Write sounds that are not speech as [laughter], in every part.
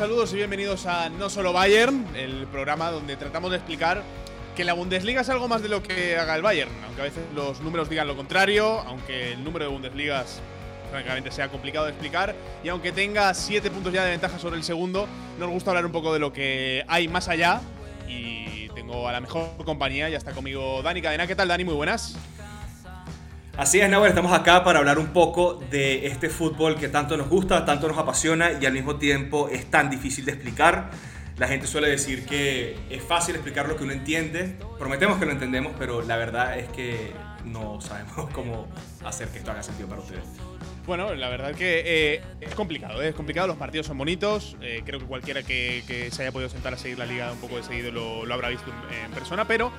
Saludos y bienvenidos a No Solo Bayern, el programa donde tratamos de explicar que la Bundesliga es algo más de lo que haga el Bayern, aunque a veces los números digan lo contrario, aunque el número de Bundesligas francamente sea complicado de explicar y aunque tenga 7 puntos ya de ventaja sobre el segundo, nos gusta hablar un poco de lo que hay más allá y tengo a la mejor compañía, ya está conmigo Dani Cadena. ¿Qué tal Dani? Muy buenas. Así es, Nahuel, estamos acá para hablar un poco de este fútbol que tanto nos gusta, tanto nos apasiona y al mismo tiempo es tan difícil de explicar. La gente suele decir que es fácil explicar lo que uno entiende. Prometemos que lo entendemos, pero la verdad es que no sabemos [laughs] cómo hacer que esto haga sentido para ustedes. Bueno, la verdad que eh, es complicado, ¿eh? es complicado, los partidos son bonitos, eh, creo que cualquiera que, se haya podido sentar a seguir la liga un poco de seguido lo, habrá visto en, persona, pero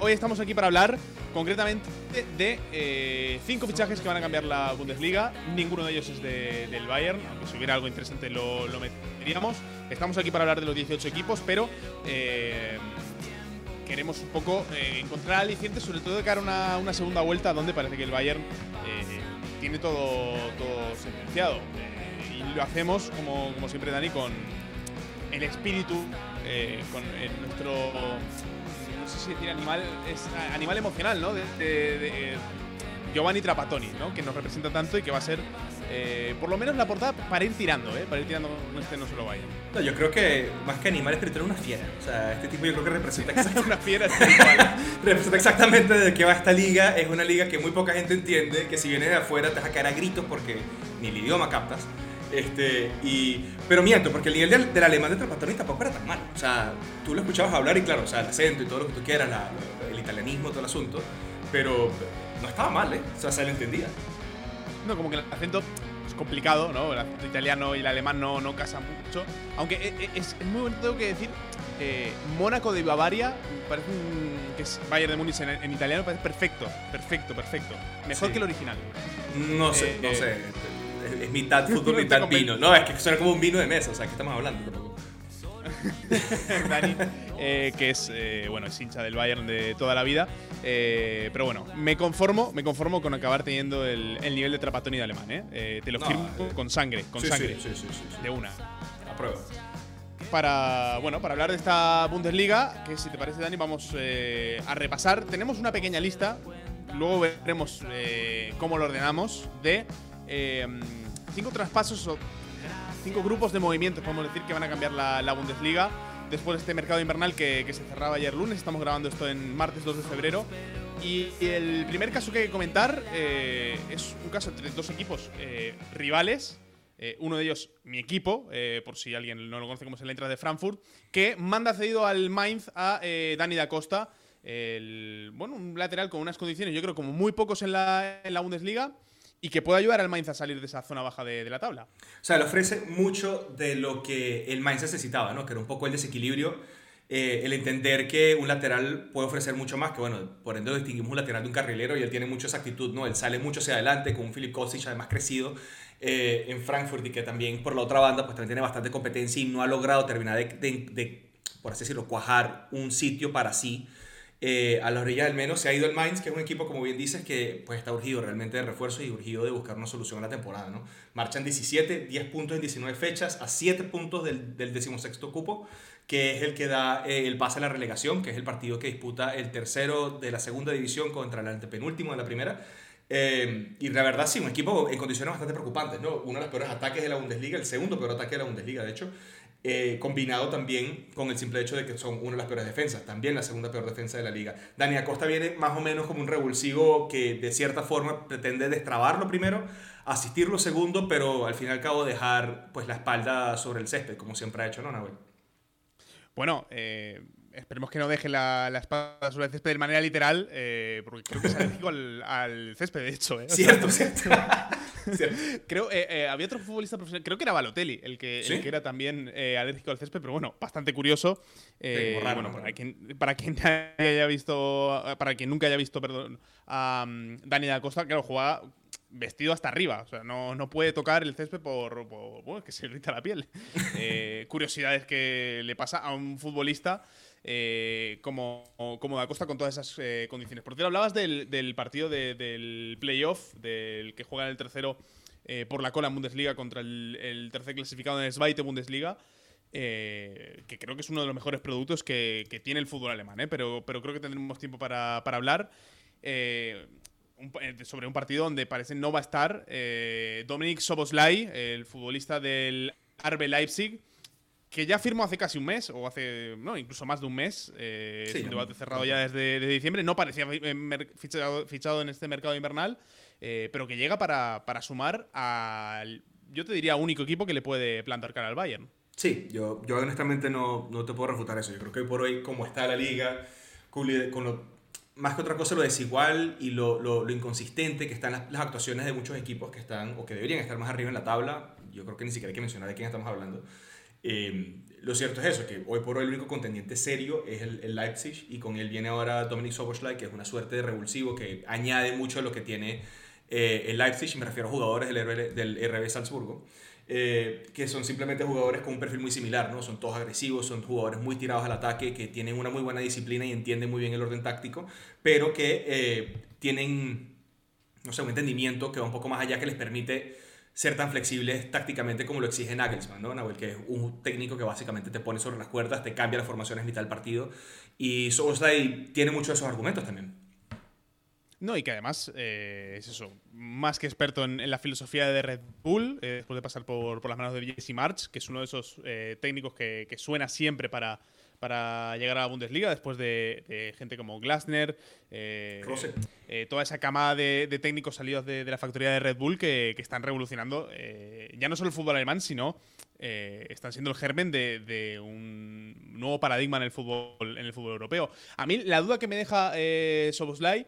hoy estamos aquí para hablar concretamente de cinco fichajes que van a cambiar la Bundesliga, ninguno de ellos es del Bayern, aunque si hubiera algo interesante lo, meteríamos. Estamos aquí para hablar de los 18 equipos, pero queremos un poco encontrar alicientes, sobre todo de cara a una, una, segunda vuelta donde parece que el Bayern tiene todo, todo sentenciado. Eh, y lo hacemos, como, como, siempre, Dani, con el espíritu, eh, con nuestro. No sé si decir animal. Es animal emocional, ¿no? de, Giovanni Trapattoni, ¿no? Que nos representa tanto y que va a ser eh, por lo menos la portada para ir tirando, ¿eh? Para ir tirando con este no se lo vaya. No, yo creo que más que animal espiritual una fiera. O sea, este tipo yo creo que representa [laughs] exactamente. una fiera [laughs] representa exactamente de qué va esta liga. Es una liga que muy poca gente entiende, que si vienes de afuera te vas a caer a gritos porque ni el idioma captas. Este, y, pero miento, porque el nivel del, alemán de Trapattoni tampoco era tan mal. O sea, tú lo escuchabas hablar y claro, o sea, el acento y todo lo que tú quieras, el italianismo, todo el asunto, pero no estaba mal, ¿eh? O sea, se lo entendía. No, como que el acento es complicado, ¿no? El acento italiano y el alemán no, no casan mucho. Aunque eh, eh, es, muy bonito, tengo que decir, eh, Mónaco de Bavaria, parece que es Bayern de Múnich en, italiano, parece perfecto, perfecto, perfecto. Mejor que el original. No sé, no sé. Es, mitad [laughs] fútbol, mitad vino. No, es que suena como un vino de mesa, o sea, ¿qué estamos hablando? [laughs] Dani, eh, que es, eh, bueno, es hincha del Bayern de toda la vida. Eh, pero bueno, me conformo, me conformo con acabar teniendo el, nivel de Trapatoni de alemán, te lo firmo con sangre, con sangre. de una. prueba Para, bueno, para hablar de esta Bundesliga, que si te parece, Dani, vamos a repasar. Tenemos una pequeña lista, luego veremos cómo lo ordenamos, de cinco traspasos cinco grupos de movimientos, podemos decir, que van a cambiar la, Bundesliga después de este mercado invernal que, se cerraba ayer lunes. Estamos grabando esto en martes 2 de febrero. Y el primer caso que hay que comentar eh, es un caso entre dos equipos eh, rivales. Eh, uno de ellos, mi equipo, por si alguien no lo conoce como es el Eintracht de Frankfurt, que manda cedido al Mainz a Dani da Costa. El, bueno, un lateral con unas condiciones, yo creo, como muy pocos en la, en la Bundesliga y que pueda ayudar al Mainz a salir de esa zona baja de, la tabla. O sea, le ofrece mucho de lo que el Mainz necesitaba, ¿no? Que era un poco el desequilibrio, eh, el entender que un lateral puede ofrecer mucho más, que bueno, por ende distinguimos un lateral de un carrilero y él tiene mucha actitud, ¿no? Él sale mucho hacia adelante con un Philip Kostic además crecido eh, en Frankfurt y que también por la otra banda pues también tiene bastante competencia y no ha logrado terminar de, de por así decirlo, cuajar un sitio para sí eh, a la orilla del menos se ha ido el Mainz, que es un equipo, como bien dices, que pues, está urgido realmente de refuerzo y urgido de buscar una solución a la temporada. ¿no? Marchan 17, 10 puntos en 19 fechas, a 7 puntos del, del decimosexto cupo, que es el que da eh, el pase a la relegación, que es el partido que disputa el tercero de la segunda división contra el antepenúltimo de la primera. Eh, y la verdad, sí, un equipo en condiciones bastante preocupantes, ¿no? Uno de los peores ataques de la Bundesliga, el segundo peor ataque de la Bundesliga, de hecho. Eh, combinado también con el simple hecho de que son una de las peores defensas, también la segunda peor defensa de la liga. Dani Acosta viene más o menos como un revulsivo que de cierta forma pretende destrabarlo primero, asistirlo segundo, pero al fin y al cabo dejar pues la espalda sobre el césped, como siempre ha hecho, ¿no, Nahuel? Bueno, eh, Esperemos que no deje la, la, espada sobre el césped de manera literal, eh, porque creo que es alérgico al, al, césped, de hecho. Cierto, cierto. [laughs] [laughs] creo, eh, eh, había otro futbolista profesional, creo que era Balotelli, el que, el que era también eh, alérgico al césped, pero bueno, bastante curioso. bueno, para quien, para quien [laughs] haya visto, para quien nunca haya visto, perdón, a um, Dani da Costa, claro, jugaba vestido hasta arriba. O sea, no, no puede tocar el césped por, bueno, que se irrita la piel. [laughs] curiosidades que le pasa a un futbolista eh, como, como Da Costa con todas esas eh, condiciones. Por cierto, hablabas del, partido del playoff, del que juega el tercero por la cola en Bundesliga contra el, tercer clasificado en el Zweite Bundesliga. que creo que es uno de los mejores productos que, tiene el fútbol alemán, pero, pero creo que tendremos tiempo para, hablar. sobre un partido donde parece no va a estar Dominik Soboslai, el futbolista del RB Leipzig, que ya firmó hace casi un mes, o hace, no, incluso más de un mes, eh, es un debate cerrado ya desde, diciembre, no parecía fichado, en este mercado invernal, eh, pero que llega para, sumar al, yo te diría, único equipo que le puede plantar cara al Bayern. Sí, yo, yo honestamente no, no te puedo refutar eso. Yo creo que hoy por hoy, como está la liga, con lo, más que otra cosa, lo desigual y lo, lo, inconsistente que están las, las, actuaciones de muchos equipos que están o que deberían estar más arriba en la tabla, yo creo que ni siquiera hay que mencionar de quién estamos hablando. Eh, lo cierto es eso, que hoy por hoy el único contendiente serio es el, Leipzig y con él viene ahora Dominic Soboslai, que es una suerte de revulsivo que añade mucho a lo que tiene eh, el Leipzig, me refiero a jugadores del RB, Salzburgo, eh, que son simplemente jugadores con un perfil muy similar, ¿no? Son todos agresivos, son jugadores muy tirados al ataque, que tienen una muy buena disciplina y entienden muy bien el orden táctico, pero que tienen, no sé, un entendimiento que va un poco más allá que les permite ser tan flexibles tácticamente como lo exige Nagelsmann, ¿no? Nahuel, que es un técnico que básicamente te pone sobre las cuerdas, te cambia las formaciones mitad del partido. Y Solskjaer tiene muchos de esos argumentos también. No, y que además eh, es eso, más que experto en, la filosofía de Red Bull, eh, después de pasar por, por, las manos de Jesse March, que es uno de esos eh, técnicos que, que, suena siempre para, para llegar a la Bundesliga, después de, gente como Glasner, eh, eh, toda esa camada de, técnicos salidos de, la factoría de Red Bull que, están revolucionando eh, ya no solo el fútbol alemán, sino están siendo el germen de, un nuevo paradigma en el fútbol, en el fútbol europeo. A mí la duda que me deja Soboslai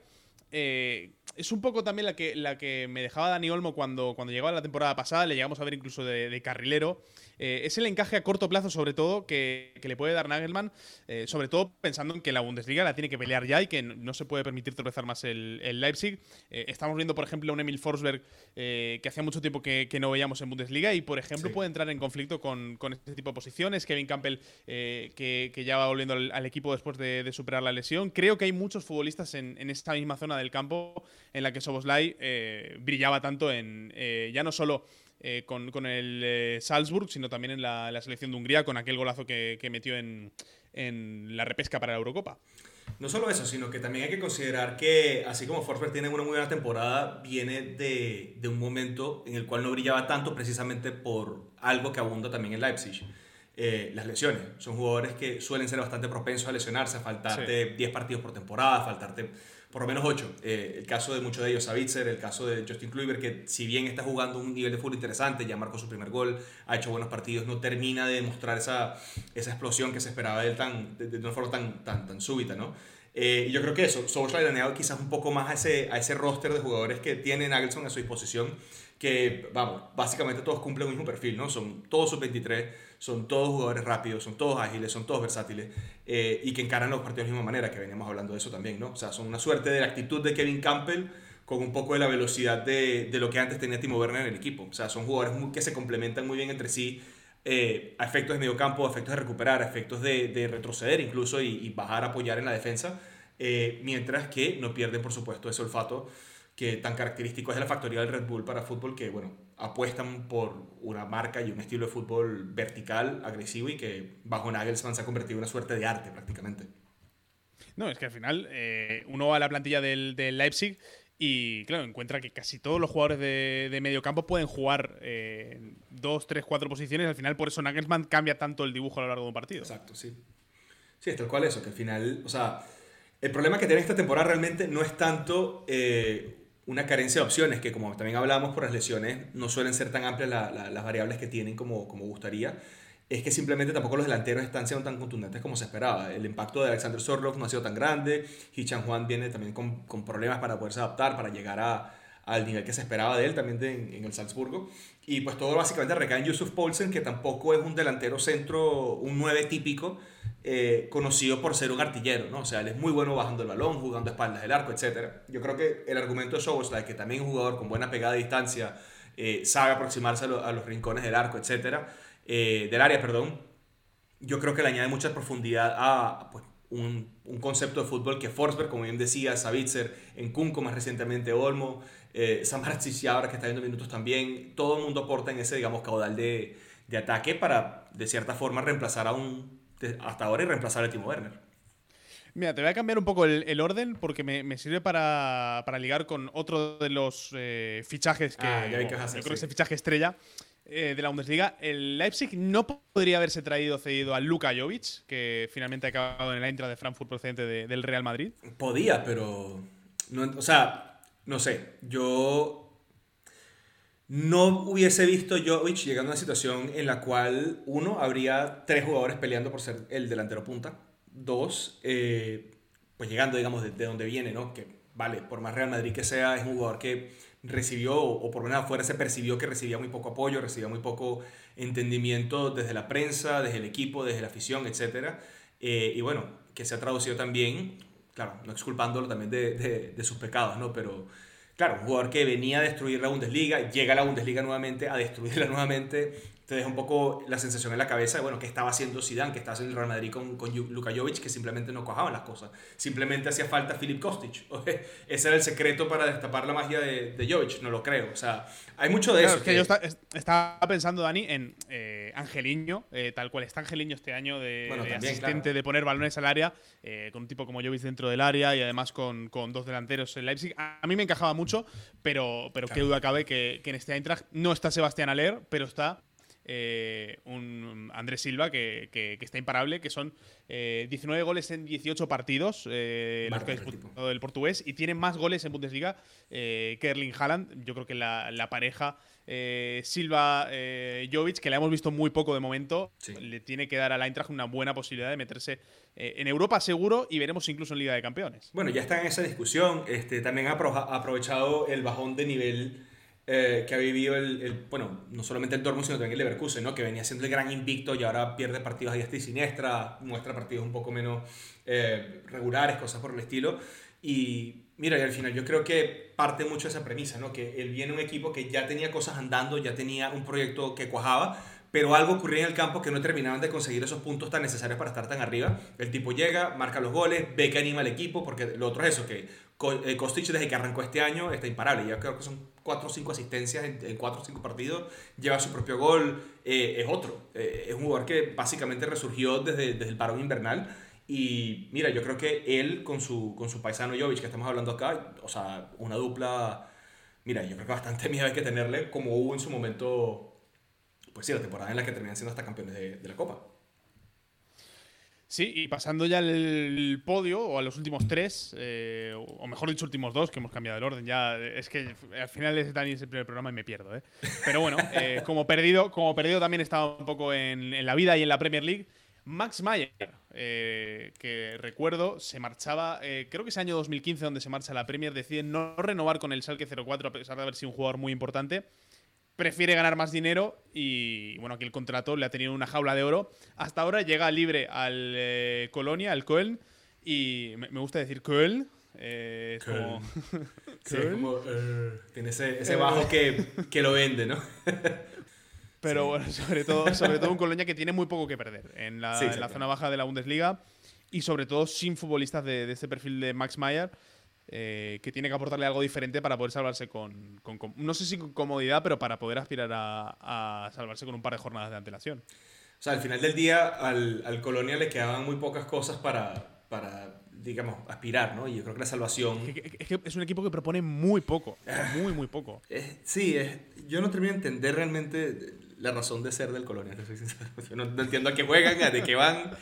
es un poco también la que, la que me dejaba Dani Olmo cuando, cuando llegaba la temporada pasada, le llegamos a ver incluso de, carrilero. Eh, es el encaje a corto plazo, sobre todo, que, le puede dar Nagelman, eh, sobre todo pensando en que la Bundesliga la tiene que pelear ya y que no, se puede permitir tropezar más el, Leipzig. Eh, estamos viendo, por ejemplo, a un Emil Forsberg que hacía mucho tiempo que, no veíamos en Bundesliga y, por ejemplo, puede entrar en conflicto con, este tipo de posiciones. Kevin Campbell, que, ya va volviendo al, equipo después de, superar la lesión. Creo que hay muchos futbolistas en, en esta misma zona del campo en la que Soboslai eh, brillaba tanto en eh, ya no solo eh, con, el Salzburg, sino también en la, selección de Hungría con aquel golazo que, metió en, la repesca para la Eurocopa. No solo eso, sino que también hay que considerar que, así como Forsberg tiene una muy buena temporada, viene de, un momento en el cual no brillaba tanto precisamente por algo que abunda también en Leipzig. Las lesiones. Son jugadores que suelen ser bastante propensos a lesionarse, a faltarte 10 partidos por temporada, a faltarte por lo menos ocho. Eh, el caso de muchos de ellos, Savitzer, el caso de Justin Kluivert, que si bien está jugando un nivel de fútbol interesante, ya marcó su primer gol, ha hecho buenos partidos, no termina de demostrar esa, esa explosión que se esperaba de él tan, de, una forma tan, tan, tan súbita, ¿no? Eh, y yo creo que eso, Solskjaer ha ganado quizás un poco más a ese, a ese roster de jugadores que tiene Nagelsmann a su disposición, que, vamos, básicamente todos cumplen el mismo perfil, ¿no? Son todos sub-23, son todos jugadores rápidos, son todos ágiles, son todos versátiles eh, y que encaran los partidos de la misma manera, que veníamos hablando de eso también, ¿no? O sea, son una suerte de la actitud de Kevin Campbell con un poco de la velocidad de, de lo que antes tenía Timo Werner en el equipo. O sea, son jugadores que se complementan muy bien entre sí eh, a efectos de medio campo, a efectos de recuperar, a efectos de, de retroceder incluso y, bajar a apoyar en la defensa, eh, mientras que no pierden, por supuesto, ese olfato que tan característico es la factoría del Red Bull para fútbol, que bueno, apuestan por una marca y un estilo de fútbol vertical, agresivo y que bajo Nagelsmann se ha convertido en una suerte de arte prácticamente. No, es que al final eh, uno va a la plantilla del, Leipzig y claro, encuentra que casi todos los jugadores de, medio campo pueden jugar eh, dos, tres, cuatro posiciones. Al final, por eso Nagelsmann cambia tanto el dibujo a lo largo de un partido. Exacto, sí. Sí, es tal cual eso, que al final, o sea, el problema que tiene esta temporada realmente no es tanto eh, una carencia de opciones, que como también hablamos por las lesiones, no suelen ser tan amplias las variables que tienen como, como gustaría, es que simplemente tampoco los delanteros están siendo tan contundentes como se esperaba. El impacto de Alexander Sorlov no ha sido tan grande, Hichan Juan viene también con, con problemas para poderse adaptar, para llegar a, al nivel que se esperaba de él también en, el Salzburgo. Y pues todo básicamente recae en Yusuf Poulsen, que tampoco es un delantero centro, un 9 típico, eh, conocido por ser un artillero, ¿no? O sea, él es muy bueno bajando el balón, jugando espaldas del arco, etc. Yo creo que el argumento de Soboslai, que también es un jugador con buena pegada de distancia, eh, sabe aproximarse a, los rincones del arco, etc., eh, del área, perdón, yo creo que le añade mucha profundidad a, pues, un, un, concepto de fútbol que Forsberg, como bien decía, Savitzer, en Kunko más recientemente, Olmo, eh, ahora que está viendo minutos también, todo el mundo aporta en ese, digamos, caudal de, de ataque para, de cierta forma, reemplazar a un, hasta ahora y reemplazar a Timo Werner. Mira, te voy a cambiar un poco el, orden porque me, sirve para, para, ligar con otro de los eh, fichajes que, ah, yo creo que es el fichaje estrella eh, de la Bundesliga. El Leipzig no podría haberse traído cedido a Luka Jovic, que finalmente ha acabado en la intra de Frankfurt procedente del Real Madrid. Podía, pero. No, o sea, no sé. Yo. No hubiese visto Jovic llegando a una situación en la cual, uno, habría tres jugadores peleando por ser el delantero punta. Dos, eh, pues llegando, digamos, de, de donde viene, ¿no? Que, vale, por más Real Madrid que sea, es un jugador que recibió, o por lo menos afuera se percibió que recibía muy poco apoyo, recibía muy poco entendimiento desde la prensa, desde el equipo, desde la afición, etc. Eh, y bueno, que se ha traducido también, claro, no exculpándolo también de, de, de sus pecados, ¿no? Pero claro, un jugador que venía a destruir la Bundesliga, llega a la Bundesliga nuevamente, a destruirla [laughs] nuevamente, te deja un poco la sensación en la cabeza de, bueno, que estaba haciendo Zidane, que estaba haciendo el Real Madrid con, con Luka Jovic, que simplemente no cojaban las cosas. Simplemente hacía falta Filip Kostic. [laughs] Ese era el secreto para destapar la magia de, de Jovic, no lo creo. O sea, hay mucho de eso. que, yo estaba pensando, Dani, en eh, Angeliño, eh, tal cual está Angeliño este año de, asistente de poner balones al área, eh, con un tipo como Jovic dentro del área y además con, con, dos delanteros en Leipzig. A, mí me encajaba mucho, pero, pero qué duda cabe que, que en este Eintracht no está Sebastián Aller, pero está eh, un Andrés Silva que, que, está imparable, que son 19 eh, goles en 18 partidos, eh, los que ha disputado el portugués, y tiene más goles en Bundesliga que Erling Haaland. Yo creo que la, la pareja Silva-Jovic, que la hemos visto muy poco de momento, le tiene que dar a la Eintracht una buena posibilidad de meterse en Europa seguro y veremos incluso en Liga de Campeones. Bueno, ya está en esa discusión. Este, también ha aprovechado el bajón de nivel eh, que ha vivido el, bueno, no solamente el Dortmund, sino también el Leverkusen, ¿no? que venía siendo el gran invicto y ahora pierde partidos a diestra y siniestra, muestra partidos un poco menos eh, regulares, cosas por el estilo. Y mira, y al final yo creo que parte mucho esa premisa, ¿no? que él viene un equipo que ya tenía cosas andando, ya tenía un proyecto que cuajaba, pero algo ocurría en el campo que no terminaban de conseguir esos puntos tan necesarios para estar tan arriba. El tipo llega, marca los goles, ve que anima al equipo, porque lo otro es eso, que Kostic desde que arrancó este año está imparable. Ya creo que son 4 o 5 asistencias en 4 o 5 partidos. Lleva su propio gol. Eh, es otro. Eh, es un jugador que básicamente resurgió desde, desde el parón invernal. Y mira, yo creo que él con su, con su paisano Jovic, que estamos hablando acá, o sea, una dupla. Mira, yo creo que bastante [laughs] miedo hay que tenerle, como hubo en su momento, pues sí, la temporada en la que terminan siendo hasta campeones de la Copa. Sí, y pasando ya al podio, o a los últimos tres, eh, o mejor dicho, últimos dos, que hemos cambiado el orden. Ya es que al final es Dani es el primer programa y me pierdo, ¿eh? Pero bueno, [laughs] eh, como perdido, como perdido también estaba un poco en, en, la vida y en la Premier League. Max Mayer, eh, que recuerdo, se marchaba, creo que es año 2015 donde se marcha la Premier, decide no renovar con el Salque 04 a pesar de haber sido un jugador muy importante prefiere ganar más dinero y bueno, aquí el contrato le ha tenido una jaula de oro. Hasta ahora llega libre al eh, Colonia, al Köln, y me, gusta decir Köln. Eh, Como... [laughs] sí, como, uh, tiene ese, ese bajo que, que, lo vende, ¿no? [laughs] Pero bueno, sobre todo, sobre todo un Colonia que tiene muy poco que perder en la, en la zona baja de la Bundesliga y sobre todo sin futbolistas de, de este perfil de Max Mayer. Eh, que tiene que aportarle algo diferente para poder salvarse con, no sé si con comodidad, pero para poder aspirar a, salvarse con un par de jornadas de antelación. O sea, al final del día al, al Colonia le quedaban muy pocas cosas para, para, digamos, aspirar, ¿no? Y yo creo que la salvación... Es, que es un equipo que propone muy poco, muy, muy poco. [sighs] sí, yo no termino de entender realmente la razón de ser del Colonia, [laughs] Yo no, no entiendo a qué juegan, a de qué van.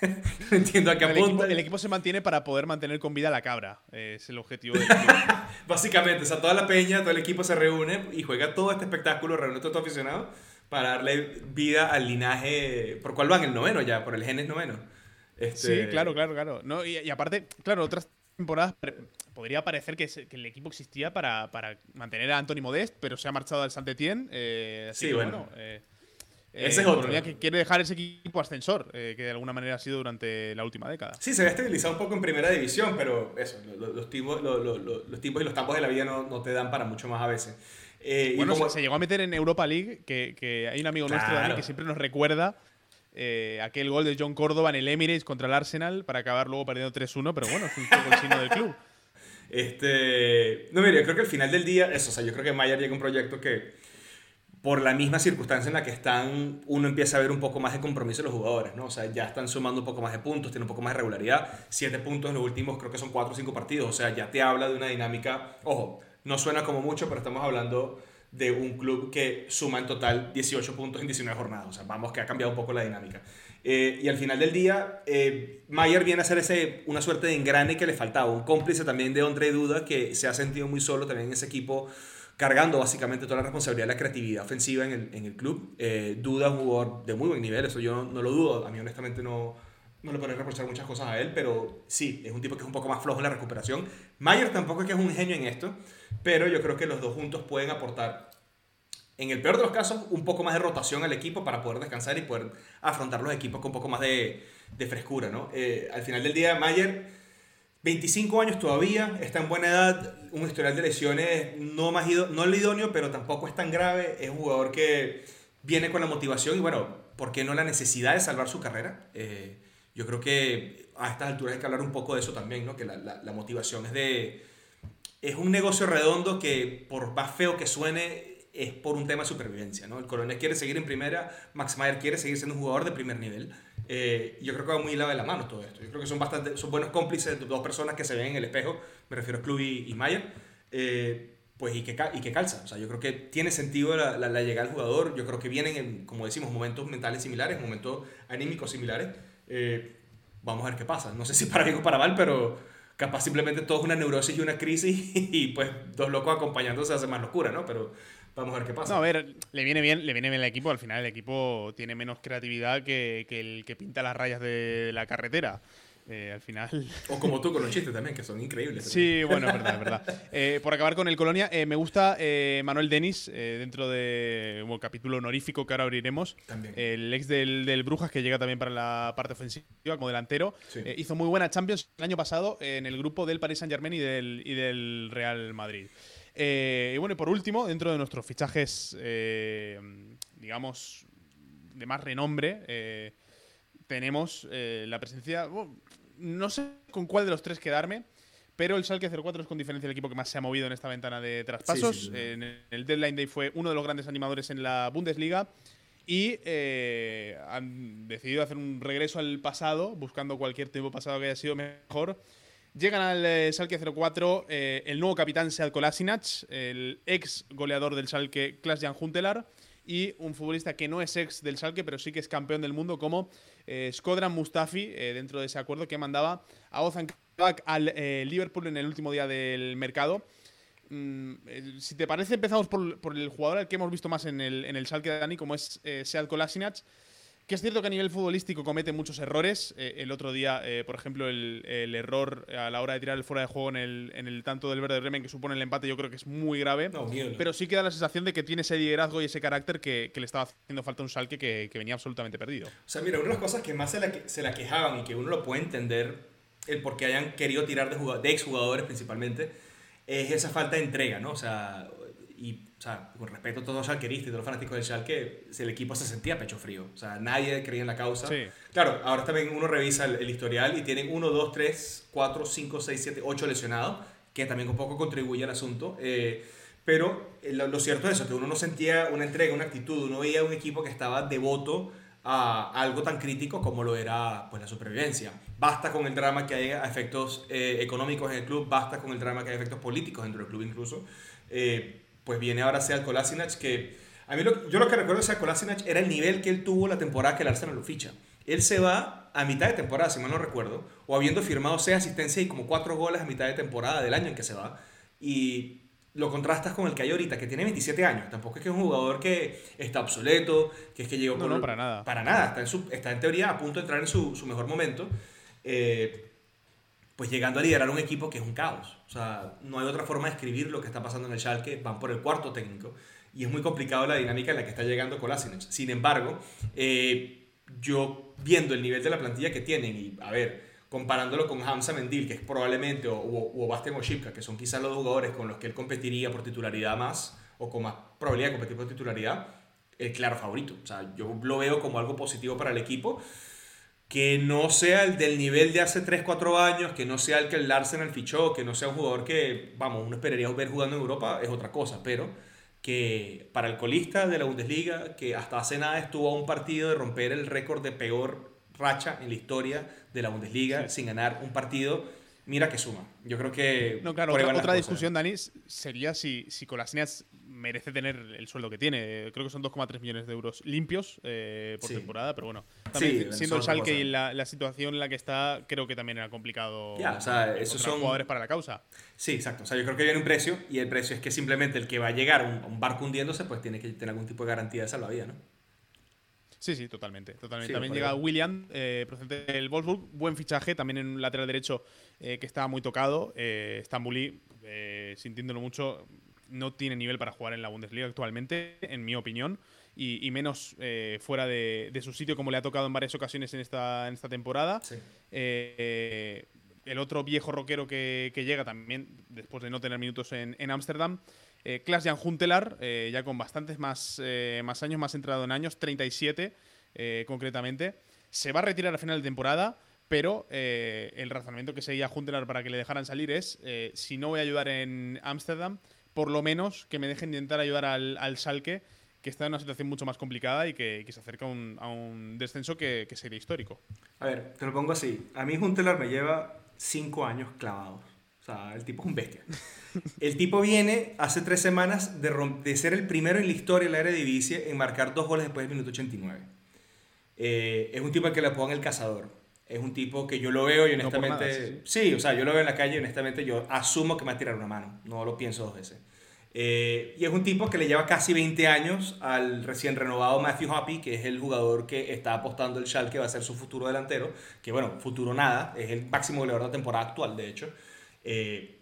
[laughs] no entiendo a qué apunta. El equipo, se mantiene para poder mantener con vida la cabra. es el objetivo del equipo. [laughs] Básicamente, o sea, toda la peña, todo el equipo se reúne y juega todo este espectáculo, reúne todo aficionado para darle vida al linaje. ¿Por cuál van? El noveno ya, por el genes noveno. Este... Sí, claro, claro, claro. No, y, aparte, claro, otras temporadas podría parecer que, el equipo existía para, para, mantener a Anthony Modest, pero se ha marchado al Saint-Etienne. Eh, sí, bueno. Eh, ese es eh, otro. que quiere dejar ese equipo ascensor, eh, que de alguna manera ha sido durante la última década. Sí, se había estabilizado un poco en primera división, pero eso, los, los, tipos, los, los, tipos y los tambos de la vida no, no, te dan para mucho más a veces. Eh, bueno, se, llegó a meter en Europa League, que, que hay un amigo nuestro, Dani, que siempre nos recuerda eh, aquel gol de John Córdoba en el Emirates contra el Arsenal para acabar luego perdiendo 3-1, pero bueno, es un poco el signo del club. [laughs] Este, no, mira, yo creo que al final del día, eso, o sea, yo creo que Mayer llega a un proyecto que por la misma circunstancia en la que están, uno empieza a ver un poco más de compromiso de los jugadores, ¿no? O sea, ya están sumando un poco más de puntos, tienen un poco más de regularidad. Siete puntos en los últimos, creo que son cuatro o cinco partidos. O sea, ya te habla de una dinámica. Ojo, no suena como mucho, pero estamos hablando de un club que suma en total 18 puntos en 19 jornadas. O sea, vamos que ha cambiado un poco la dinámica. Eh, y al final del día, eh, Mayer viene a ser ese, una suerte de engrane que le faltaba. Un cómplice también de Andre Duda, que se ha sentido muy solo también en ese equipo cargando básicamente toda la responsabilidad de la creatividad ofensiva en el, en el club. Eh, Duda un jugador de muy buen nivel, eso yo no, lo dudo. A mí honestamente no, no le podría reprochar muchas cosas a él, pero sí, es un tipo que es un poco más flojo en la recuperación. Mayer tampoco es que es un genio en esto, pero yo creo que los dos juntos pueden aportar, en el peor de los casos, un poco más de rotación al equipo para poder descansar y poder afrontar los equipos con un poco más de, de frescura. ¿no? Eh, al final del día, Mayer 25 años todavía, está en buena edad, un historial de lesiones no, más no el idóneo, pero tampoco es tan grave. Es un jugador que viene con la motivación y bueno, ¿por qué no la necesidad de salvar su carrera? Eh, yo creo que a estas alturas hay que hablar un poco de eso también, ¿no? que la, la, motivación es de... Es un negocio redondo que por más feo que suene, es por un tema de supervivencia. ¿no? El coronel quiere seguir en primera, Max Mayer quiere seguir siendo un jugador de primer nivel. Eh, yo creo que va muy lado de la mano todo esto. Yo creo que son, bastante, son buenos cómplices, dos personas que se ven en el espejo, me refiero a Club y, Mayer, eh, pues y que, y que calza. O sea, yo creo que tiene sentido la, la, llegada del jugador, yo creo que vienen, en, como decimos, momentos mentales similares, momentos anímicos similares. Eh, vamos a ver qué pasa. No sé si para bien o para mal, pero capaz simplemente todo es una neurosis y una crisis [laughs] y pues dos locos acompañándose hace más locura, ¿no? Pero Vamos a ver qué pasa. No, a ver, le viene bien, le viene bien el equipo. Al final el equipo tiene menos creatividad que, el que pinta las rayas de la carretera. Eh, al final. O como tú con los chistes también, que son increíbles. Sí, bueno, es verdad, es verdad. Eh, por acabar con el Colonia, eh, me gusta Manuel Denis, dentro de un capítulo honorífico que ahora abriremos. También. El ex del, Brujas, que llega también para la parte ofensiva como delantero. hizo muy buena Champions el año pasado en el grupo del Paris Saint Germain y del, y del Real Madrid. Eh, y bueno, y por último, dentro de nuestros fichajes, eh, digamos, de más renombre, eh, tenemos la presencia. no sé con cuál de los tres quedarme, pero el Schalke 04 es con diferencia el equipo que más se ha movido en esta ventana de traspasos. en el Deadline Day fue uno de los grandes animadores en la Bundesliga. Y han decidido hacer un regreso al pasado, buscando cualquier tiempo pasado que haya sido mejor Llegan al eh, Schalke 04 eh, el nuevo capitán Sead Kolasinac, el ex goleador del Schalke Klaas-Jan Huntelaar y un futbolista que no es ex del Schalke, pero sí que es campeón del mundo como eh, Skodran Mustafi, dentro de ese acuerdo que mandaba a Ozan Kabak al Liverpool en el último día del mercado. Mm, si te parece, empezamos por, el jugador al que hemos visto más en el, en el Schalke de Dani, como es Sead Kolasinac. Que es cierto que a nivel futbolístico comete muchos errores. Eh, el otro día, eh, por ejemplo, el, error a la hora de tirar el fuera de juego en el, en el tanto del verde Remen que supone el empate, yo creo que es muy grave. pero sí queda la sensación de que tiene ese liderazgo y ese carácter que, le estaba haciendo falta un salque que, venía absolutamente perdido. O sea, mira, una de las cosas que más se la, se la quejaban y que uno lo puede entender, el por qué hayan querido tirar de, de exjugadores principalmente, es esa falta de entrega, ¿no? O sea, y o sea, con respeto a todos los schalkeristas y todos los fanáticos del Schalke, el equipo se sentía pecho frío. O sea, nadie creía en la causa. Claro, ahora también uno revisa el, historial y tienen 1, 2, 3, 4, 5, 6, 7, 8 lesionados, que también un poco contribuye al asunto. Eh, pero eh, lo, cierto es eso, que uno no sentía una entrega, una actitud, uno veía un equipo que estaba devoto a algo tan crítico como lo era pues, la supervivencia. Basta con el drama que hay a efectos eh, económicos en el club, basta con el drama que hay efectos políticos dentro del club incluso. Eh, pues viene ahora Sead Kolasinac, que a mí lo, yo lo que recuerdo de Sead Kolasinac era el nivel que él tuvo la temporada que el Arsenal lo ficha. Él se va a mitad de temporada, si mal no recuerdo, o habiendo firmado seis asistencias y como cuatro goles a mitad de temporada del año en que se va. Y lo contrastas con el que hay ahorita, que tiene 27 años. Tampoco es que es un jugador que está obsoleto, que es que llegó... No, no, para nada. Para nada. Está en, su, está en teoría a punto de entrar en su, su mejor momento. Eh, pues llegando a liderar un equipo que es un caos. O sea, no hay otra forma de escribir lo que está pasando en el Schalke, van por el cuarto técnico y es muy complicado la dinámica en la que está llegando Kolasinac. Sin embargo, eh, yo viendo el nivel de la plantilla que tienen y, a ver, comparándolo con Hamza Mendil, que es probablemente, o, o, Bastian Oshipka, que son quizás los jugadores con los que él competiría por titularidad más, o con más probabilidad de competir por titularidad, el claro favorito. O sea, yo lo veo como algo positivo para el equipo. Que no sea el del nivel de hace 3, 4 años, que no sea el que el Arsenal fichó, que no sea un jugador que, vamos, uno esperaría ver jugando en Europa, es otra cosa. Pero que para el colista de la Bundesliga, que hasta hace nada estuvo a un partido de romper el récord de peor racha en la historia de la Bundesliga sin ganar un partido, mira que suma. Yo creo que... No, claro, otra, discusión, Dani, sería si, si merece tener el sueldo que tiene. Creo que son 2,3 millones de euros limpios eh, por temporada, pero bueno. siendo el Schalke y la, situación en la que está, creo que también era complicado ya, o sea, esos son jugadores para la causa. Sí, exacto. O sea, yo creo que viene un precio y el precio es que simplemente el que va a llegar a un, barco hundiéndose, pues tiene que tener algún tipo de garantía de salvavidas, ¿no? Sí, sí, totalmente. totalmente. también llega William, eh, procedente del Wolfsburg. Buen fichaje, también en un lateral derecho eh, que estaba muy tocado. Eh, Stambuli, eh, sintiéndolo mucho, no tiene nivel para jugar en la Bundesliga actualmente, en mi opinión, y, menos eh, fuera de, su sitio como le ha tocado en varias ocasiones en esta, en esta temporada. Eh, el otro viejo rockero que, llega también, después de no tener minutos en Ámsterdam, eh, Klaas-Jan Huntelaar, eh, ya con bastantes más, más años, más entrado en años, 37 concretamente, se va a retirar a final de temporada pero el razonamiento que seguía Huntelaar para que le dejaran salir es, si no voy a ayudar en Ámsterdam, por lo menos que me dejen intentar ayudar al, al Salque, que está en una situación mucho más complicada y que, se acerca a un, descenso que, sería histórico. A ver, te lo pongo así. A mí Juntelar me lleva cinco años clavados. O sea, el tipo es un bestia. [laughs] El tipo viene hace tres semanas de, de ser el primero en la historia de la Eredivisie en marcar dos goles después del minuto 89. Eh, es un tipo al que le pongan el cazador. Es un tipo que yo lo veo y honestamente... sí. o sea, yo lo veo en la calle y honestamente yo asumo que me va a tirar una mano. No lo pienso dos veces. Eh, y es un tipo que le lleva casi 20 años al recién renovado Matthew Hoppy, que es el jugador que está apostando el Schalke que va a ser su futuro delantero. Que bueno, futuro nada, es el máximo goleador de la temporada actual, de hecho. Eh,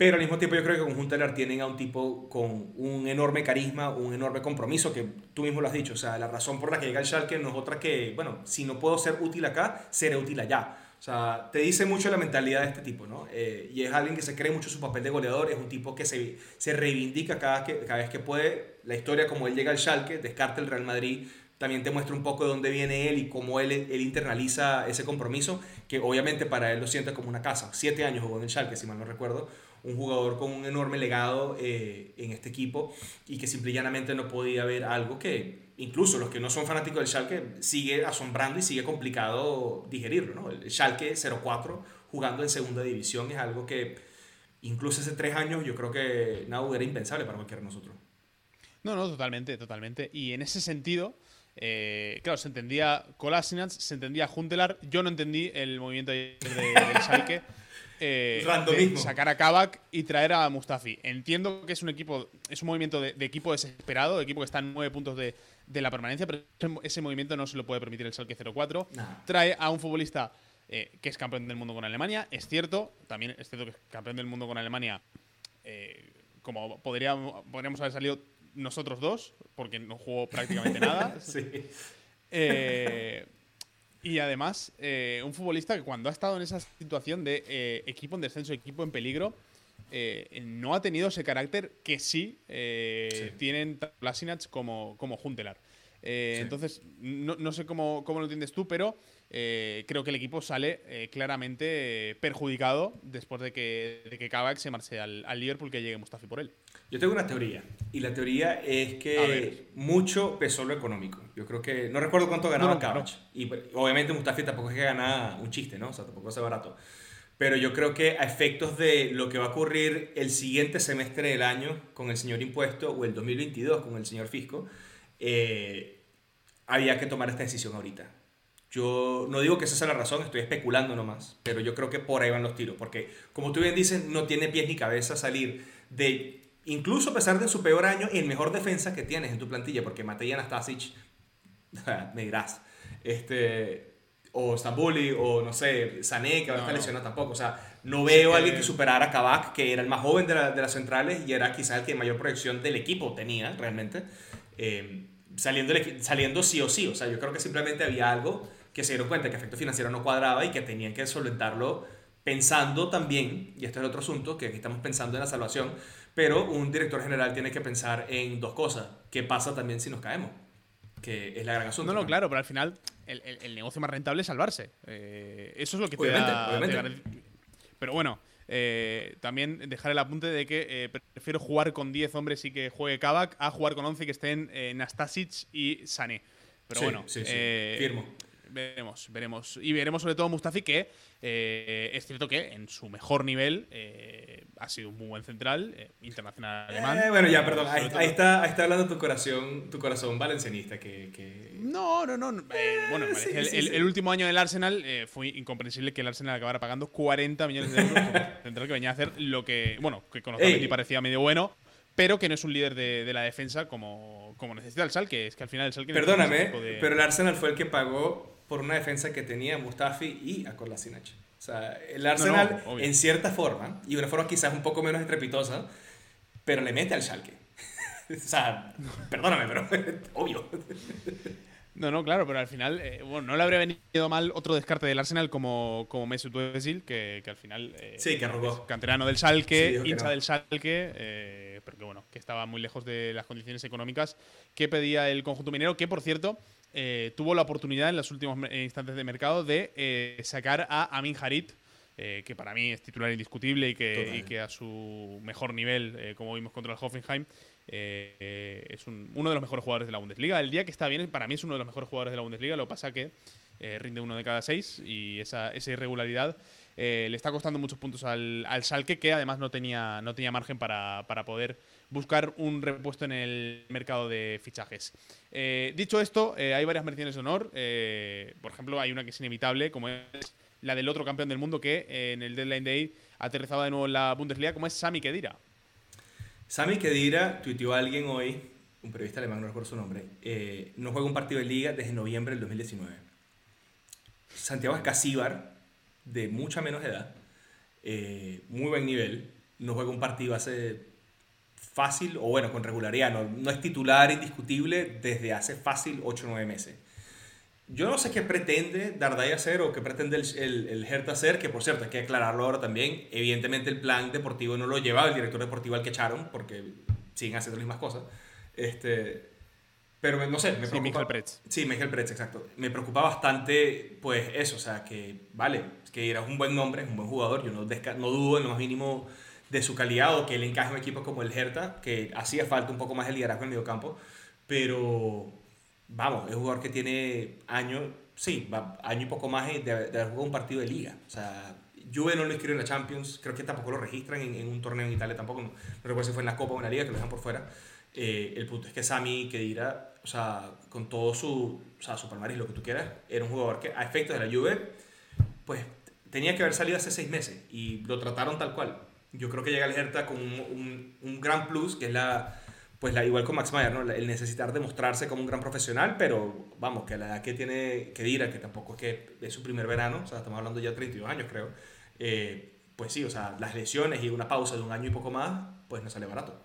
pero al mismo tiempo yo creo que con Juntelar tienen a un tipo con un enorme carisma, un enorme compromiso, que tú mismo lo has dicho. O sea, la razón por la que llega el Schalke no es otra que, bueno, si no puedo ser útil acá, seré útil allá. O sea, te dice mucho la mentalidad de este tipo, ¿no? Eh, y es alguien que se cree mucho su papel de goleador, es un tipo que se, se reivindica cada, que, cada vez que puede. La historia como él llega al Schalke, descarta el Real Madrid, también te muestra un poco de dónde viene él y cómo él, él internaliza ese compromiso, que obviamente para él lo siente como una casa. Siete años jugó en el Schalke, si mal no recuerdo un jugador con un enorme legado eh, en este equipo y que simple y llanamente no podía ver algo que incluso los que no son fanáticos del Schalke sigue asombrando y sigue complicado digerirlo. ¿no? El Schalke 04 jugando en segunda división es algo que incluso hace tres años yo creo que nada era impensable para cualquiera de nosotros. No, no, totalmente, totalmente. Y en ese sentido, eh, claro, se entendía Kolasinac, se entendía Juntelar. Yo no entendí el movimiento de, del Schalke. [laughs] Eh, sacar a Kavak y traer a Mustafi. Entiendo que es un equipo, es un movimiento de, equipo desesperado, de equipo que está en nueve puntos de, la permanencia, pero ese movimiento no se lo puede permitir el Salque 04. Trae a un futbolista eh, que es campeón del mundo con Alemania, es cierto, también es cierto que es campeón del mundo con Alemania, eh, como podríamos, podríamos haber salido nosotros dos, porque no jugó prácticamente nada. [laughs] sí. Eh, y además, eh, un futbolista que cuando ha estado en esa situación de eh, equipo en descenso, equipo en peligro, eh, no ha tenido ese carácter que sí, tienen Lasinac como, como Juntelar. Entonces, no, no, sé cómo, cómo, lo entiendes tú, pero creo que el equipo sale claramente perjudicado después de que, de que Kavak se marche al, al Liverpool que llegue Mustafi por él. Yo tengo una teoría, y la teoría es que mucho pesó lo económico. Yo creo que, no recuerdo cuánto ganaba no, y pues, obviamente Mustafi tampoco es que gana un chiste, ¿no? O sea, tampoco es barato. Pero yo creo que a efectos de lo que va a ocurrir el siguiente semestre del año con el señor impuesto o el 2022 con el señor fisco, eh, había que tomar esta decisión ahorita. Yo no digo que esa sea la razón, estoy especulando nomás, pero yo creo que por ahí van los tiros, porque como tú bien dices, no tiene pies ni cabeza salir de incluso a pesar de su peor año, el mejor defensa que tienes en tu plantilla, porque Matej Anastasic, [laughs] me dirás, este, o Stambuli, o no sé, Sané, que ahora está lesionado tampoco. O sea, no veo a alguien que superara a Kabak, que era el más joven de, las centrales y era quizás el que mayor proyección del equipo tenía realmente, eh, saliendo, saliendo sí o sí. O sea, yo creo que simplemente había algo que se dieron cuenta que efecto financiero no cuadraba y que tenían que solventarlo pensando también, y este es el otro asunto, que aquí estamos pensando en la salvación, pero un director general tiene que pensar en dos cosas. ¿Qué pasa también si nos caemos? que es la gran asunto. No, no, claro, pero al final el, negocio más rentable es salvarse. Eh, eso es lo que te obviamente, Pero bueno, eh, también dejar el apunte de que eh, prefiero jugar con 10 hombres y que juegue Kavak a jugar con 11 que estén Nastasic y Sané. Pero bueno, sí, firmo. Veremos, veremos. Y veremos sobre todo Mustafi que eh, es cierto que en su mejor nivel eh, ha sido un muy buen central, eh, internacional alemán. bueno, ya, perdón, ahí, está, ahí está hablando tu corazón, tu corazón valencianista. Que, No, no, no. bueno, el, último año del Arsenal fue incomprensible que el Arsenal acabara pagando 40 millones de euros por [laughs] central que venía a hacer lo que, bueno, que con y parecía medio bueno pero que no es un líder de, la defensa como, como necesita el Salque. Es que al final el Salque. Perdóname, pero el Arsenal fue el que pagó por una defensa que tenía Mustafi y a O sea, el Arsenal, en cierta forma, y una forma quizás un poco menos estrepitosa, pero le mete al Schalke. [laughs] o sea, perdóname, pero [laughs] obvio. No, no, claro, pero al final, eh, bueno, no le habría venido mal otro descarte del Arsenal como, como Mesut Özil, que, que al final... Eh, sí, que arrugó. Canterano del Schalke, hincha del Schalke, eh, pero que bueno, que estaba muy lejos de las condiciones económicas que pedía el conjunto minero, que por cierto, eh, tuvo la oportunidad en los últimos instantes de mercado de eh, sacar a Amin Harit, eh, que para mí es titular indiscutible y que, que a su mejor nivel, como vimos contra el Hoffenheim, es uno de los mejores jugadores de la Bundesliga. El día que está bien, para mí es uno de los mejores jugadores de la Bundesliga, lo que pasa que rinde uno de cada seis y esa, esa irregularidad le está costando muchos puntos al, al Schalke, que además no tenía, no tenía margen para, para poder buscar un repuesto en el mercado de fichajes. Eh, dicho esto, eh, hay varias menciones de honor. Eh, por ejemplo, hay una que es inevitable, como es la del otro campeón del mundo que en el Deadline Day ha aterrizado de nuevo en la Bundesliga, como es Sami Kedira. Sami Kedira tuiteó a alguien hoy, un periodista alemán, no recuerdo su nombre, no juega un partido de liga desde noviembre del 2019. Santiago Escasíbar, de mucha menos edad, muy buen nivel, no juega un partido hace fácil, o bueno, con regularidad, no, es titular indiscutible desde hace fácil 8 o 9 meses. Yo no sé qué pretende Dardai hacer o qué pretende el, el, el, Hertha hacer, que por cierto hay que aclararlo ahora también. Evidentemente el plan deportivo no lo llevaba el director deportivo al que echaron, porque siguen haciendo las mismas cosas. Este, pero no sé, me preocupa. Sí, Miguel Pretz. Sí, Miguel Pretz, exacto. Me preocupa bastante, pues eso, o sea, que vale, que era un buen nombre, un buen jugador, yo no, no dudo en lo más mínimo de su calidad o que él encaje en un equipo como el Hertha, que hacía falta un poco más de liderazgo en el mediocampo, pero vamos, es un jugador que tiene años, sí, año y poco más de, de haber jugado un partido de liga. O sea, Juve no lo inscribió en la Champions, creo que tampoco lo registran en, un torneo en Italia, tampoco, no, recuerdo si fue en la Copa o en la Liga, que lo dejan por fuera. Eh, el punto es que Sami dirá o sea, con todo su, o sea, su palmarés, lo que tú quieras, era un jugador que a efectos de la Juve, pues tenía que haber salido hace seis meses y lo trataron tal cual yo creo que llega el Hertha con un, un, gran plus, que es la, pues la, igual con Max Mayer, ¿no? el necesitar demostrarse como un gran profesional, pero vamos, que la edad que tiene que Dira, que tampoco es que es su primer verano, o sea, estamos hablando ya de 32 años creo, eh, pues sí, o sea, las lesiones y una pausa de un año y poco más, pues no sale barato.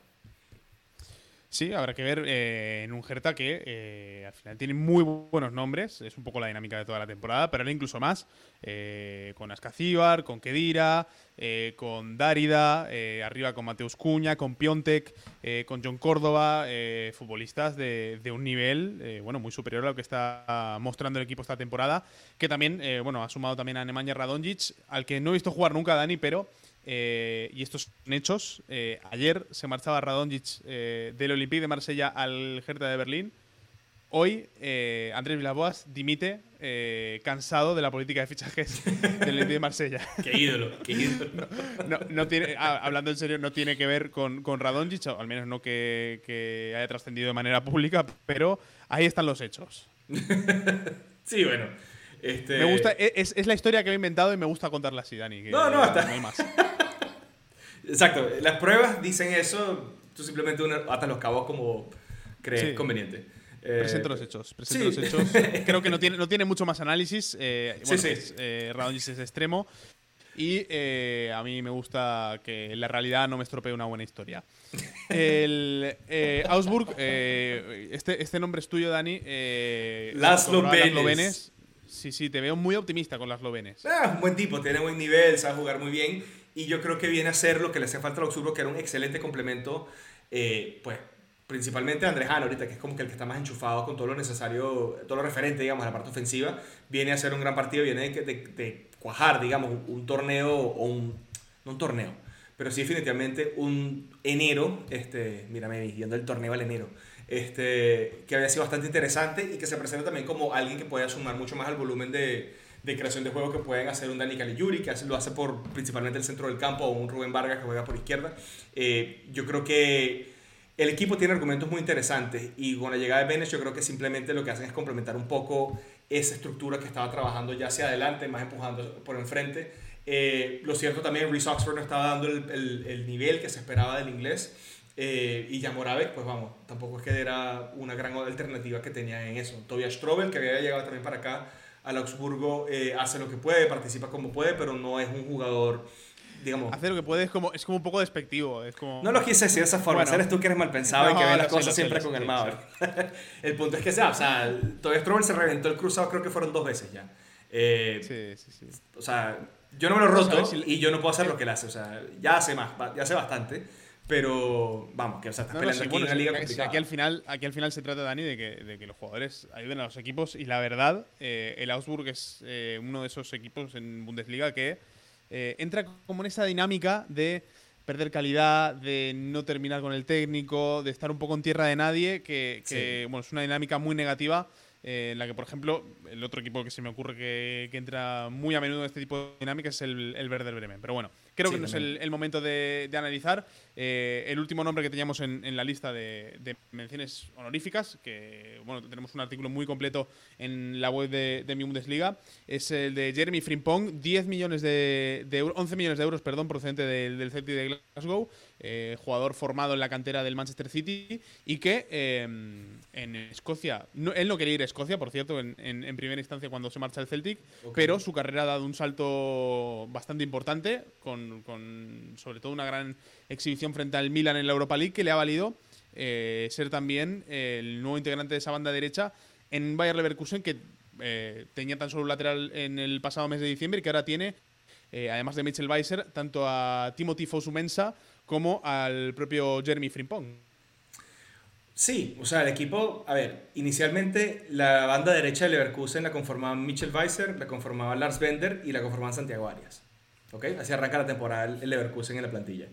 Sí, habrá que ver eh, en un Hertha que eh, al final tiene muy buenos nombres, es un poco la dinámica de toda la temporada, pero ahora incluso más, eh, con Ascacíbar, con Kedira, con Dárida, arriba con Mateus Cuña, con Piontek, con John Córdoba, futbolistas de, un nivel bueno muy superior a lo que está mostrando el equipo esta temporada, que también bueno ha sumado también a Nemanja Radonjic, al que no he visto jugar nunca Dani, pero eh, y estos son hechos. Eh, ayer se marchaba Radonjic eh, del Olympique de Marsella al Hertha de Berlín. Hoy Andrés Vilaboas dimite cansado de la política de fichajes [laughs] del Olympique de Marsella. qué ídolo, qué ídolo. No, tiene, ah, hablando en serio, no tiene que ver con, con Radonjic, o al menos no que, haya trascendido de manera pública, pero ahí están los hechos. [laughs] sí, bueno. Este... Me gusta, es, es, la historia que he inventado y me gusta contarla así, Dani. no, no, hasta... no hay más. [laughs] Exacto, las pruebas dicen eso, tú simplemente atas los cabos como crees conveniente. Eh, presento los hechos, presento los hechos. [laughs] Creo que no tiene, no tiene mucho más análisis. Eh, bueno, sí, sí. Eh, es, extremo. Y eh, a mí me gusta que la realidad no me estropee una buena historia. [laughs] El Augsburg, este, este nombre es tuyo, Dani. Las Lobenes. Sí, sí, te veo muy optimista con las Lobenes. Ah, un buen tipo, tiene buen nivel, sabe jugar muy bien y yo creo que viene a ser lo que le hacía falta al Augsburgo, que era un excelente complemento, eh, pues, principalmente Andrés Hano ahorita, que es como que el que está más enchufado con todo lo necesario, todo lo referente, digamos, a la parte ofensiva, viene a hacer un gran partido, viene de, de, cuajar, digamos, un, torneo o un, no un torneo, pero sí definitivamente un enero, este, mírame viendo el torneo al enero, este, que había sido bastante interesante y que se presenta también como alguien que puede sumar mucho más al volumen de, de creación de juego que pueden hacer un Dani Caligiuri, que lo hace por principalmente el centro del campo, o un Rubén Vargas que juega por izquierda. Eh, yo creo que el equipo tiene argumentos muy interesantes y con la llegada de Benes yo creo que simplemente lo que hacen es complementar un poco esa estructura que estaba trabajando ya hacia adelante, más empujando por enfrente. Eh, lo cierto también, Reese Oxford no estaba dando el, el, el nivel que se esperaba del inglés. Eh, y Yamoravec, pues vamos, tampoco es que era una gran alternativa que tenía en eso. Tobias Strobel, que había llegado también para acá al Augsburgo, eh, hace lo que puede, participa como puede, pero no es un jugador digamos. Hacer lo que puede es como, es como un poco despectivo. Es como... No lo quise decir de esa forma. Eres tú que eres mal pensado y que ves las cosas siempre con el Mauer. [laughs] el punto es que sea, o sea, todavía Strober se reventó el cruzado, creo que fueron dos veces ya. Eh, sí, sí, sí. O sea, yo no me lo roto y yo no puedo hacer lo que él hace. O sea, ya hace más, ya hace bastante. Pero vamos, que o sea, estás peleando aquí en una liga complicada. Aquí al, final, aquí al final se trata, Dani, de que, de que los jugadores ayuden a los equipos. Y la verdad, eh, el Augsburg es eh, uno de esos equipos en Bundesliga que eh, entra como en esa dinámica de perder calidad, de no terminar con el técnico, de estar un poco en tierra de nadie, que, bueno, es una dinámica muy negativa. Eh, en la que, por ejemplo, el otro equipo que se me ocurre que, entra muy a menudo en este tipo de dinámicas es el, el Werder Bremen. Pero bueno, creo que no es el, momento de, analizar. Eh, el último nombre que teníamos en, la lista de, menciones honoríficas, que bueno, tenemos un artículo muy completo en la web de, de mi Bundesliga, es el de Jeremy Frimpong, 10 millones de, euros, 11 millones de euros, perdón, procedente del, del Celtic de Glasgow, eh, jugador formado en la cantera del Manchester City y que em, en Escocia, él no quería ir a Escocia, por cierto, en, primera instancia cuando se marcha el Celtic, pero su carrera ha dado un salto bastante importante con con, sobre todo una gran exhibición frente al Milan en la Europa League que le ha valido eh, ser también el nuevo integrante de esa banda derecha en Bayer Leverkusen que eh, tenía tan solo un lateral en el pasado mes de diciembre y que ahora tiene, además de Mitchell Weiser, tanto a Timothy Fosumensa como al propio Jeremy Frimpong. Sí, o sea, el equipo, a ver, inicialmente la banda derecha de Leverkusen la conformaban Mitchell Weiser, la conformaba Lars Bender y la conformaban Santiago Arias. ¿ok? Así arranca la temporada el Leverkusen en la plantilla.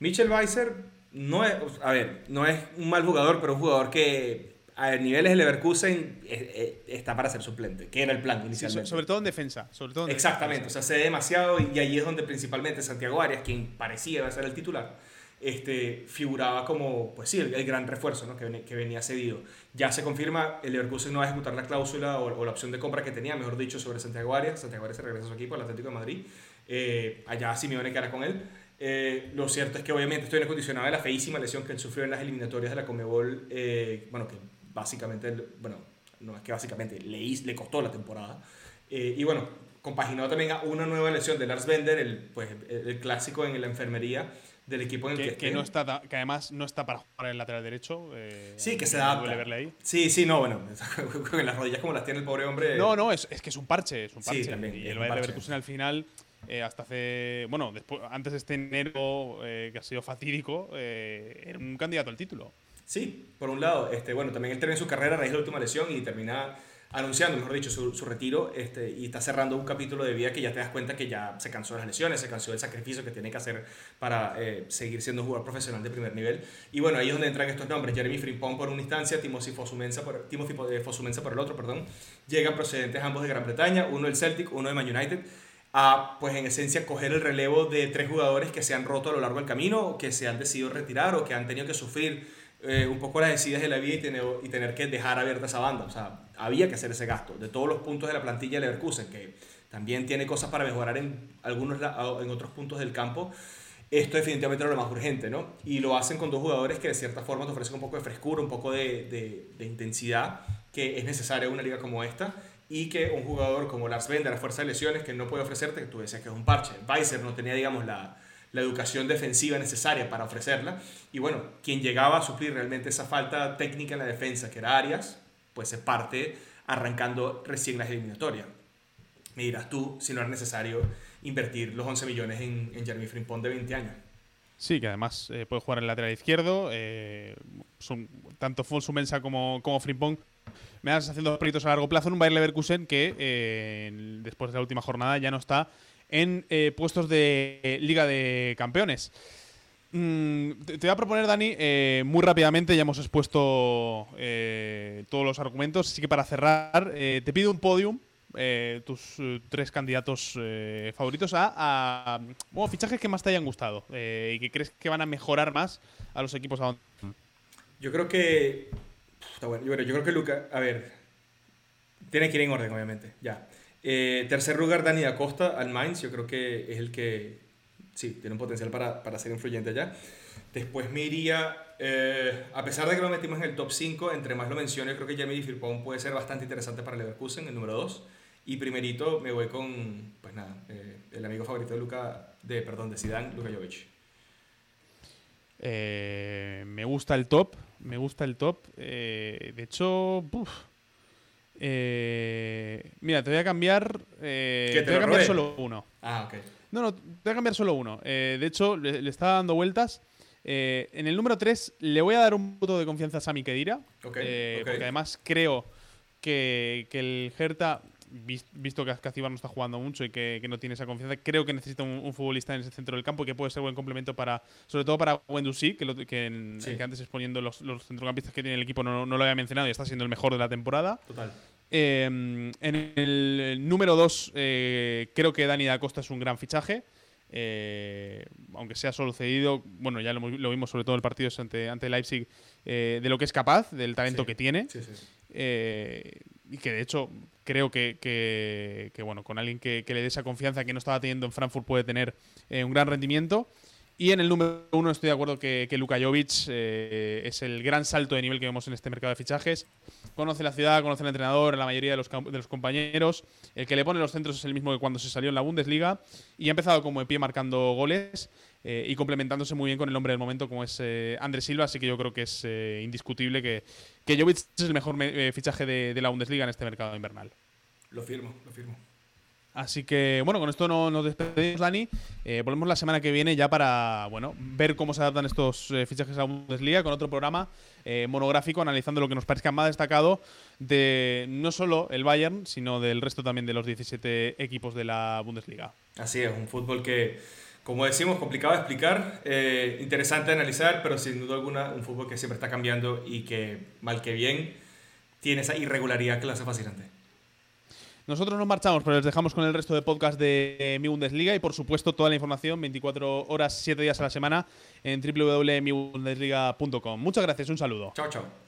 Mitchell Weiser no es, a ver, no es un mal jugador, pero un jugador que a niveles de Leverkusen eh, eh, está para ser suplente, que era el plan inicialmente. sobre todo en defensa. Sobre todo Exactamente, o sea, se ve demasiado y ahí es donde principalmente Santiago Arias, quien parecía iba a ser el titular, este, figuraba como, pues sí, el, gran refuerzo ¿no? que, venía, que, venía cedido. Ya se confirma, el Leverkusen no va a ejecutar la cláusula o, o, la opción de compra que tenía, mejor dicho, sobre Santiago Arias. Santiago Arias se regresa a su equipo, al Atlético de Madrid. Eh, allá Simeone que era con él. Eh, lo cierto es que obviamente estoy condicionado de la feísima lesión que él sufrió en las eliminatorias de la Comebol, eh, bueno, que básicamente, bueno, no es que básicamente le, le costó la temporada. Eh, y bueno, compaginado también a una nueva lesión de Lars Bender, el, pues, el, clásico en la enfermería del equipo en el que, que, no está que además no está para jugar en el lateral derecho sí que se da sí sí no bueno [laughs] con las rodillas como las tiene el pobre hombre no no es, es que es un parche es un parche sí, también, y el Bayern Leverkusen al final eh, hasta hace, bueno, después, antes de este enero eh, que ha sido fatídico, eh, era un candidato al título. Sí, por un lado, este, bueno, también él termina su carrera a raíz de la última lesión y termina anunciando, mejor dicho, su, su, retiro este, y está cerrando un capítulo de vida que ya te das cuenta que ya se cansó de las lesiones, se cansó del sacrificio que tiene que hacer para seguir siendo un jugador profesional de primer nivel. Y bueno, ahí es donde entran estos nombres, Jeremy Frimpong por una instancia, Timothy Fosumensa por, Timothy Fosumensa por el otro, perdón. Llegan procedentes ambos de Gran Bretaña, uno del Celtic, uno de Man United a, pues en esencia, coger el relevo de tres jugadores que se han roto a lo largo del camino, que se han decidido retirar o que han tenido que sufrir eh, un poco las decidas de la vida y tener, que dejar abierta esa banda. O sea, había que hacer ese gasto. De todos los puntos de la plantilla de Leverkusen, que también tiene cosas para mejorar en, algunos, en otros puntos del campo, esto definitivamente era lo más urgente, ¿no? Y lo hacen con dos jugadores que de cierta forma te ofrecen un poco de frescura, un poco de, intensidad que es necesaria en una liga como esta y que un jugador como Lars Bender, a fuerza de lesiones, que no puede ofrecerte, que tú decías que es un parche. Weiser no tenía, digamos, la, la educación defensiva necesaria para ofrecerla. Y bueno, quien llegaba a suplir realmente esa falta técnica en la defensa, que era Arias, pues se parte arrancando recién las eliminatorias. Me dirás tú si no era necesario invertir los 11 millones en, en Jeremy Frimpong de 20 años. Sí, que además eh, puede jugar en el lateral izquierdo. Eh, son, tanto Fonsu Mensa como, como Frimpong me dan haciendo proyectos a largo plazo en un Bayer Leverkusen que eh, después de la última jornada ya no está en puestos de Liga de Campeones. Mm, te, voy a proponer, Dani, muy rápidamente, ya hemos expuesto todos los argumentos, así que para cerrar, te pido un podium eh, tus eh, tres candidatos eh, favoritos a, fichajes que más te hayan gustado y que crees que van a mejorar más a los equipos a Yo creo que. Está bueno. Yo, creo que Luca. A ver. Tiene que ir en orden, obviamente. Ya. Tercer lugar, Dani Acosta al Mainz. Yo creo que es el que. Sí, tiene un potencial para, para ser influyente allá. Después me iría. a pesar de que lo metimos en el top 5, entre más lo menciono, creo que Jamie Firpón puede ser bastante interesante para Leverkusen, el número 2. Y primerito me voy con, pues nada, eh, el amigo favorito de Luca, de, perdón, de Zidane, Luka Jovic. Eh, me gusta el top, me gusta el top. Eh, de hecho, mira, te voy a cambiar. te, voy a cambiar solo uno. Ah, ok. No, no, te voy a cambiar solo uno. de hecho, le, estaba dando vueltas. en el número 3 le voy a dar un voto de confianza a Sami Kedira. Porque además creo que, que el Hertha visto que Azcacíbar no está jugando mucho y que, no tiene esa confianza, creo que necesita un, futbolista en ese centro del campo y que puede ser buen complemento para, sobre todo para Wendusí, que, lo, que, que antes exponiendo los, los, centrocampistas que tiene el equipo no, lo había mencionado y está siendo el mejor de la temporada. Total. Eh, en el número 2, eh, creo que Dani da Costa es un gran fichaje. Eh, aunque sea solo cedido, bueno, ya lo, vimos sobre todo en el partido ante, ante Leipzig, de lo que es capaz, del talento que tiene. Sí, sí, y que de hecho creo que, que, bueno, con alguien que, le dé esa confianza que no estaba teniendo en Frankfurt puede tener eh, un gran rendimiento. Y en el número uno estoy de acuerdo que, que Luka Jovic eh, es el gran salto de nivel que vemos en este mercado de fichajes. Conoce la ciudad, conoce al entrenador, la mayoría de los, de los compañeros. El que le pone los centros es el mismo que cuando se salió en la Bundesliga. Y ha empezado como de pie marcando goles. Eh, y complementándose muy bien con el hombre del momento como es eh, Andrés Silva, así que yo creo que es eh, indiscutible que, que Jovic es el mejor fichaje de, la Bundesliga en este mercado invernal. Lo firmo, lo firmo. Así que, bueno, con esto no, nos despedimos, Dani. volvemos la semana que viene ya para, bueno, ver cómo se adaptan estos fichajes a la Bundesliga con otro programa monográfico analizando lo que nos parezca más destacado de no solo el Bayern, sino del resto también de los 17 equipos de la Bundesliga. Así es, un fútbol que como decimos, complicado de explicar, eh, interesante de analizar, pero sin duda alguna un fútbol que siempre está cambiando y que, mal que bien, tiene esa irregularidad que lo hace fascinante. Nosotros nos marchamos, pero les dejamos con el resto de podcast de Mi Bundesliga y por supuesto toda la información 24 horas, 7 días a la semana en www.mibundesliga.com. Muchas gracias, un saludo. Chao, chao.